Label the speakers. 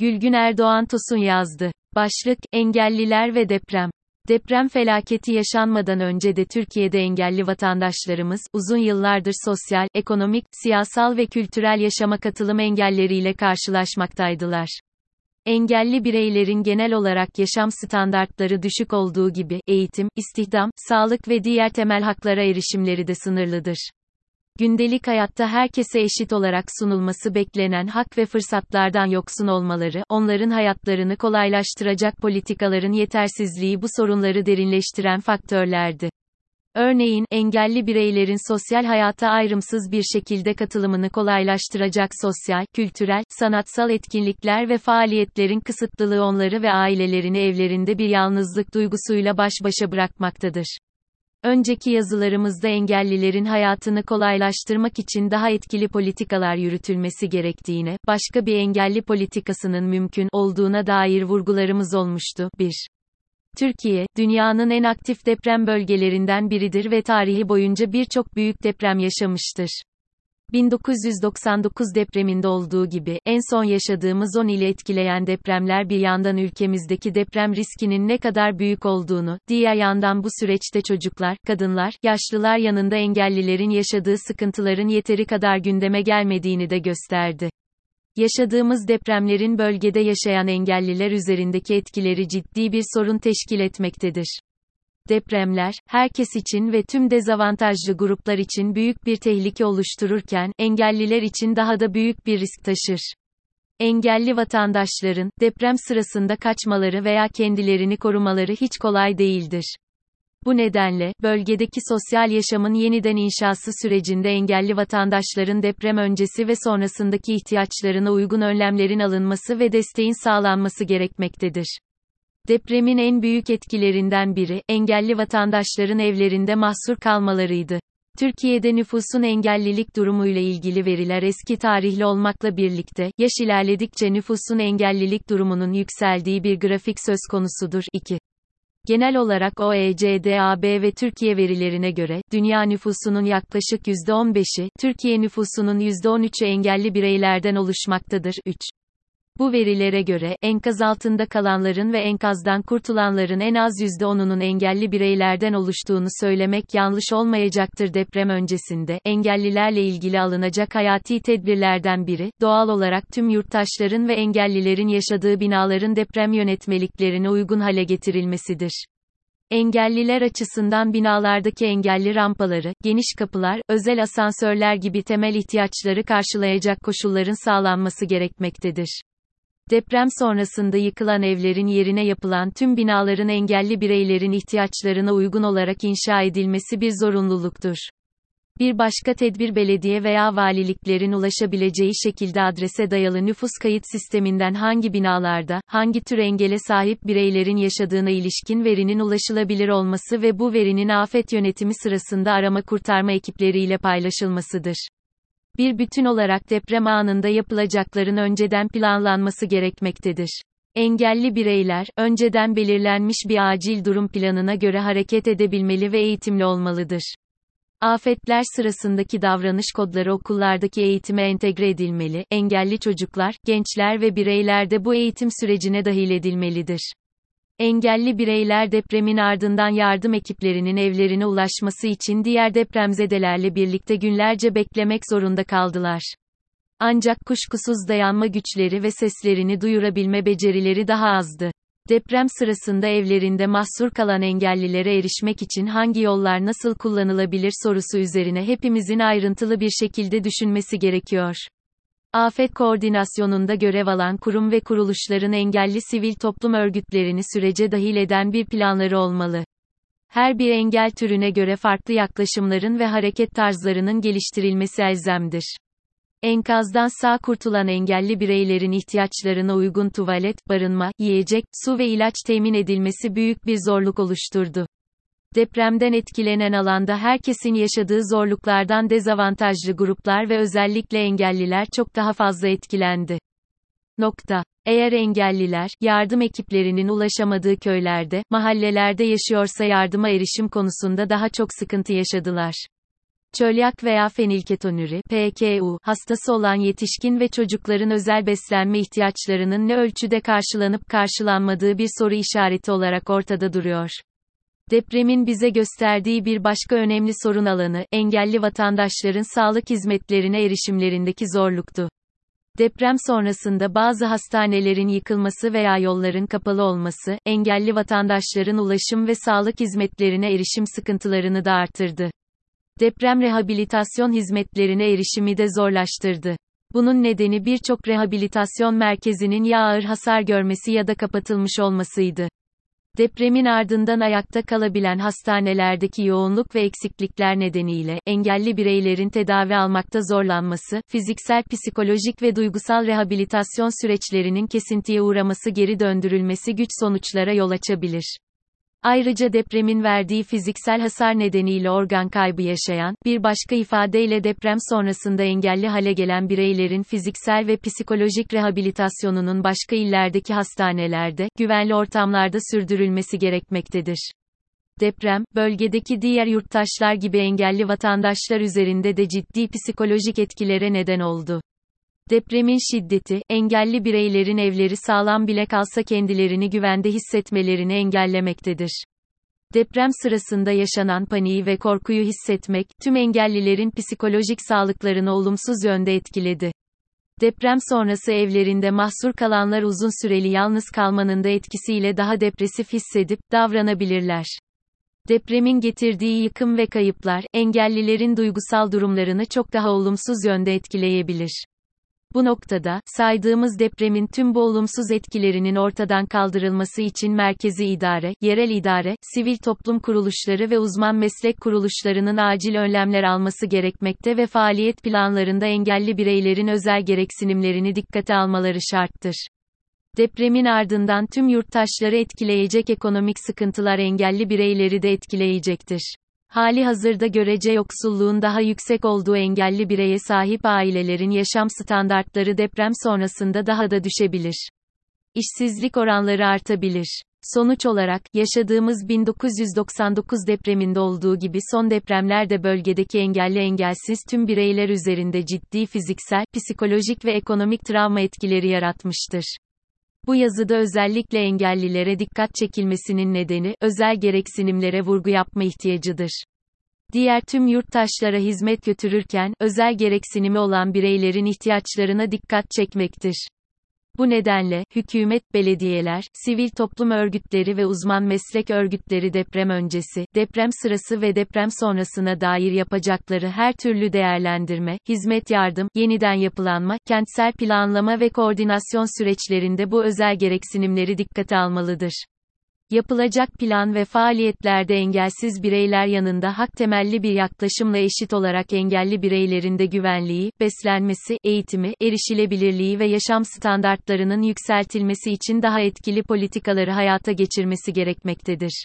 Speaker 1: Gülgün Erdoğan Tosun yazdı. Başlık, engelliler ve deprem. Deprem felaketi yaşanmadan önce de Türkiye'de engelli vatandaşlarımız, uzun yıllardır sosyal, ekonomik, siyasal ve kültürel yaşama katılım engelleriyle karşılaşmaktaydılar. Engelli bireylerin genel olarak yaşam standartları düşük olduğu gibi, eğitim, istihdam, sağlık ve diğer temel haklara erişimleri de sınırlıdır. Gündelik hayatta herkese eşit olarak sunulması beklenen hak ve fırsatlardan yoksun olmaları, onların hayatlarını kolaylaştıracak politikaların yetersizliği bu sorunları derinleştiren faktörlerdi. Örneğin, engelli bireylerin sosyal hayata ayrımsız bir şekilde katılımını kolaylaştıracak sosyal, kültürel, sanatsal etkinlikler ve faaliyetlerin kısıtlılığı onları ve ailelerini evlerinde bir yalnızlık duygusuyla baş başa bırakmaktadır. Önceki yazılarımızda engellilerin hayatını kolaylaştırmak için daha etkili politikalar yürütülmesi gerektiğine, başka bir engelli politikasının mümkün olduğuna dair vurgularımız olmuştu. 1. Türkiye, dünyanın en aktif deprem bölgelerinden biridir ve tarihi boyunca birçok büyük deprem yaşamıştır. 1999 depreminde olduğu gibi, en son yaşadığımız 10 ili etkileyen depremler bir yandan ülkemizdeki deprem riskinin ne kadar büyük olduğunu, diğer yandan bu süreçte çocuklar, kadınlar, yaşlılar yanında engellilerin yaşadığı sıkıntıların yeteri kadar gündeme gelmediğini de gösterdi. Yaşadığımız depremlerin bölgede yaşayan engelliler üzerindeki etkileri ciddi bir sorun teşkil etmektedir. Depremler, herkes için ve tüm dezavantajlı gruplar için büyük bir tehlike oluştururken, engelliler için daha da büyük bir risk taşır. Engelli vatandaşların, deprem sırasında kaçmaları veya kendilerini korumaları hiç kolay değildir. Bu nedenle, bölgedeki sosyal yaşamın yeniden inşası sürecinde engelli vatandaşların deprem öncesi ve sonrasındaki ihtiyaçlarına uygun önlemlerin alınması ve desteğin sağlanması gerekmektedir. Depremin en büyük etkilerinden biri, engelli vatandaşların evlerinde mahsur kalmalarıydı. Türkiye'de nüfusun engellilik durumuyla ilgili veriler eski tarihli olmakla birlikte, yaş ilerledikçe nüfusun engellilik durumunun yükseldiği bir grafik söz konusudur. 2. Genel olarak OECD-AB ve Türkiye verilerine göre, dünya nüfusunun yaklaşık %15'i, Türkiye nüfusunun %13'ü engelli bireylerden oluşmaktadır. 3. Bu verilere göre, enkaz altında kalanların ve enkazdan kurtulanların en az %10'unun engelli bireylerden oluştuğunu söylemek yanlış olmayacaktır deprem öncesinde, engellilerle ilgili alınacak hayati tedbirlerden biri, doğal olarak tüm yurttaşların ve engellilerin yaşadığı binaların deprem yönetmeliklerine uygun hale getirilmesidir. Engelliler açısından binalardaki engelli rampaları, geniş kapılar, özel asansörler gibi temel ihtiyaçları karşılayacak koşulların sağlanması gerekmektedir. Deprem sonrasında yıkılan evlerin yerine yapılan tüm binaların engelli bireylerin ihtiyaçlarına uygun olarak inşa edilmesi bir zorunluluktur. Bir başka tedbir belediye veya valiliklerin ulaşabileceği şekilde adrese dayalı nüfus kayıt sisteminden hangi binalarda, hangi tür engele sahip bireylerin yaşadığına ilişkin verinin ulaşılabilir olması ve bu verinin afet yönetimi sırasında arama kurtarma ekipleriyle paylaşılmasıdır bir bütün olarak deprem anında yapılacakların önceden planlanması gerekmektedir. Engelli bireyler, önceden belirlenmiş bir acil durum planına göre hareket edebilmeli ve eğitimli olmalıdır. Afetler sırasındaki davranış kodları okullardaki eğitime entegre edilmeli, engelli çocuklar, gençler ve bireyler de bu eğitim sürecine dahil edilmelidir. Engelli bireyler depremin ardından yardım ekiplerinin evlerine ulaşması için diğer depremzedelerle birlikte günlerce beklemek zorunda kaldılar. Ancak kuşkusuz dayanma güçleri ve seslerini duyurabilme becerileri daha azdı. Deprem sırasında evlerinde mahsur kalan engellilere erişmek için hangi yollar nasıl kullanılabilir sorusu üzerine hepimizin ayrıntılı bir şekilde düşünmesi gerekiyor. Afet koordinasyonunda görev alan kurum ve kuruluşların engelli sivil toplum örgütlerini sürece dahil eden bir planları olmalı. Her bir engel türüne göre farklı yaklaşımların ve hareket tarzlarının geliştirilmesi elzemdir. Enkazdan sağ kurtulan engelli bireylerin ihtiyaçlarına uygun tuvalet, barınma, yiyecek, su ve ilaç temin edilmesi büyük bir zorluk oluşturdu. Depremden etkilenen alanda herkesin yaşadığı zorluklardan dezavantajlı gruplar ve özellikle engelliler çok daha fazla etkilendi. Nokta. Eğer engelliler, yardım ekiplerinin ulaşamadığı köylerde, mahallelerde yaşıyorsa yardıma erişim konusunda daha çok sıkıntı yaşadılar. Çölyak veya fenilketonuri (PKU) hastası olan yetişkin ve çocukların özel beslenme ihtiyaçlarının ne ölçüde karşılanıp karşılanmadığı bir soru işareti olarak ortada duruyor. Depremin bize gösterdiği bir başka önemli sorun alanı, engelli vatandaşların sağlık hizmetlerine erişimlerindeki zorluktu. Deprem sonrasında bazı hastanelerin yıkılması veya yolların kapalı olması, engelli vatandaşların ulaşım ve sağlık hizmetlerine erişim sıkıntılarını da artırdı. Deprem rehabilitasyon hizmetlerine erişimi de zorlaştırdı. Bunun nedeni birçok rehabilitasyon merkezinin ya ağır hasar görmesi ya da kapatılmış olmasıydı. Depremin ardından ayakta kalabilen hastanelerdeki yoğunluk ve eksiklikler nedeniyle, engelli bireylerin tedavi almakta zorlanması, fiziksel psikolojik ve duygusal rehabilitasyon süreçlerinin kesintiye uğraması geri döndürülmesi güç sonuçlara yol açabilir. Ayrıca depremin verdiği fiziksel hasar nedeniyle organ kaybı yaşayan, bir başka ifadeyle deprem sonrasında engelli hale gelen bireylerin fiziksel ve psikolojik rehabilitasyonunun başka illerdeki hastanelerde, güvenli ortamlarda sürdürülmesi gerekmektedir. Deprem, bölgedeki diğer yurttaşlar gibi engelli vatandaşlar üzerinde de ciddi psikolojik etkilere neden oldu. Depremin şiddeti, engelli bireylerin evleri sağlam bile kalsa kendilerini güvende hissetmelerini engellemektedir. Deprem sırasında yaşanan paniği ve korkuyu hissetmek, tüm engellilerin psikolojik sağlıklarını olumsuz yönde etkiledi. Deprem sonrası evlerinde mahsur kalanlar uzun süreli yalnız kalmanın da etkisiyle daha depresif hissedip davranabilirler. Depremin getirdiği yıkım ve kayıplar, engellilerin duygusal durumlarını çok daha olumsuz yönde etkileyebilir. Bu noktada, saydığımız depremin tüm bu olumsuz etkilerinin ortadan kaldırılması için merkezi idare, yerel idare, sivil toplum kuruluşları ve uzman meslek kuruluşlarının acil önlemler alması gerekmekte ve faaliyet planlarında engelli bireylerin özel gereksinimlerini dikkate almaları şarttır. Depremin ardından tüm yurttaşları etkileyecek ekonomik sıkıntılar engelli bireyleri de etkileyecektir. Hali hazırda görece yoksulluğun daha yüksek olduğu engelli bireye sahip ailelerin yaşam standartları deprem sonrasında daha da düşebilir. İşsizlik oranları artabilir. Sonuç olarak, yaşadığımız 1999 depreminde olduğu gibi son depremlerde bölgedeki engelli engelsiz tüm bireyler üzerinde ciddi fiziksel, psikolojik ve ekonomik travma etkileri yaratmıştır. Bu yazıda özellikle engellilere dikkat çekilmesinin nedeni, özel gereksinimlere vurgu yapma ihtiyacıdır. Diğer tüm yurttaşlara hizmet götürürken, özel gereksinimi olan bireylerin ihtiyaçlarına dikkat çekmektir. Bu nedenle, hükümet, belediyeler, sivil toplum örgütleri ve uzman meslek örgütleri deprem öncesi, deprem sırası ve deprem sonrasına dair yapacakları her türlü değerlendirme, hizmet yardım, yeniden yapılanma, kentsel planlama ve koordinasyon süreçlerinde bu özel gereksinimleri dikkate almalıdır. Yapılacak plan ve faaliyetlerde engelsiz bireyler yanında hak temelli bir yaklaşımla eşit olarak engelli bireylerin de güvenliği, beslenmesi, eğitimi, erişilebilirliği ve yaşam standartlarının yükseltilmesi için daha etkili politikaları hayata geçirmesi gerekmektedir.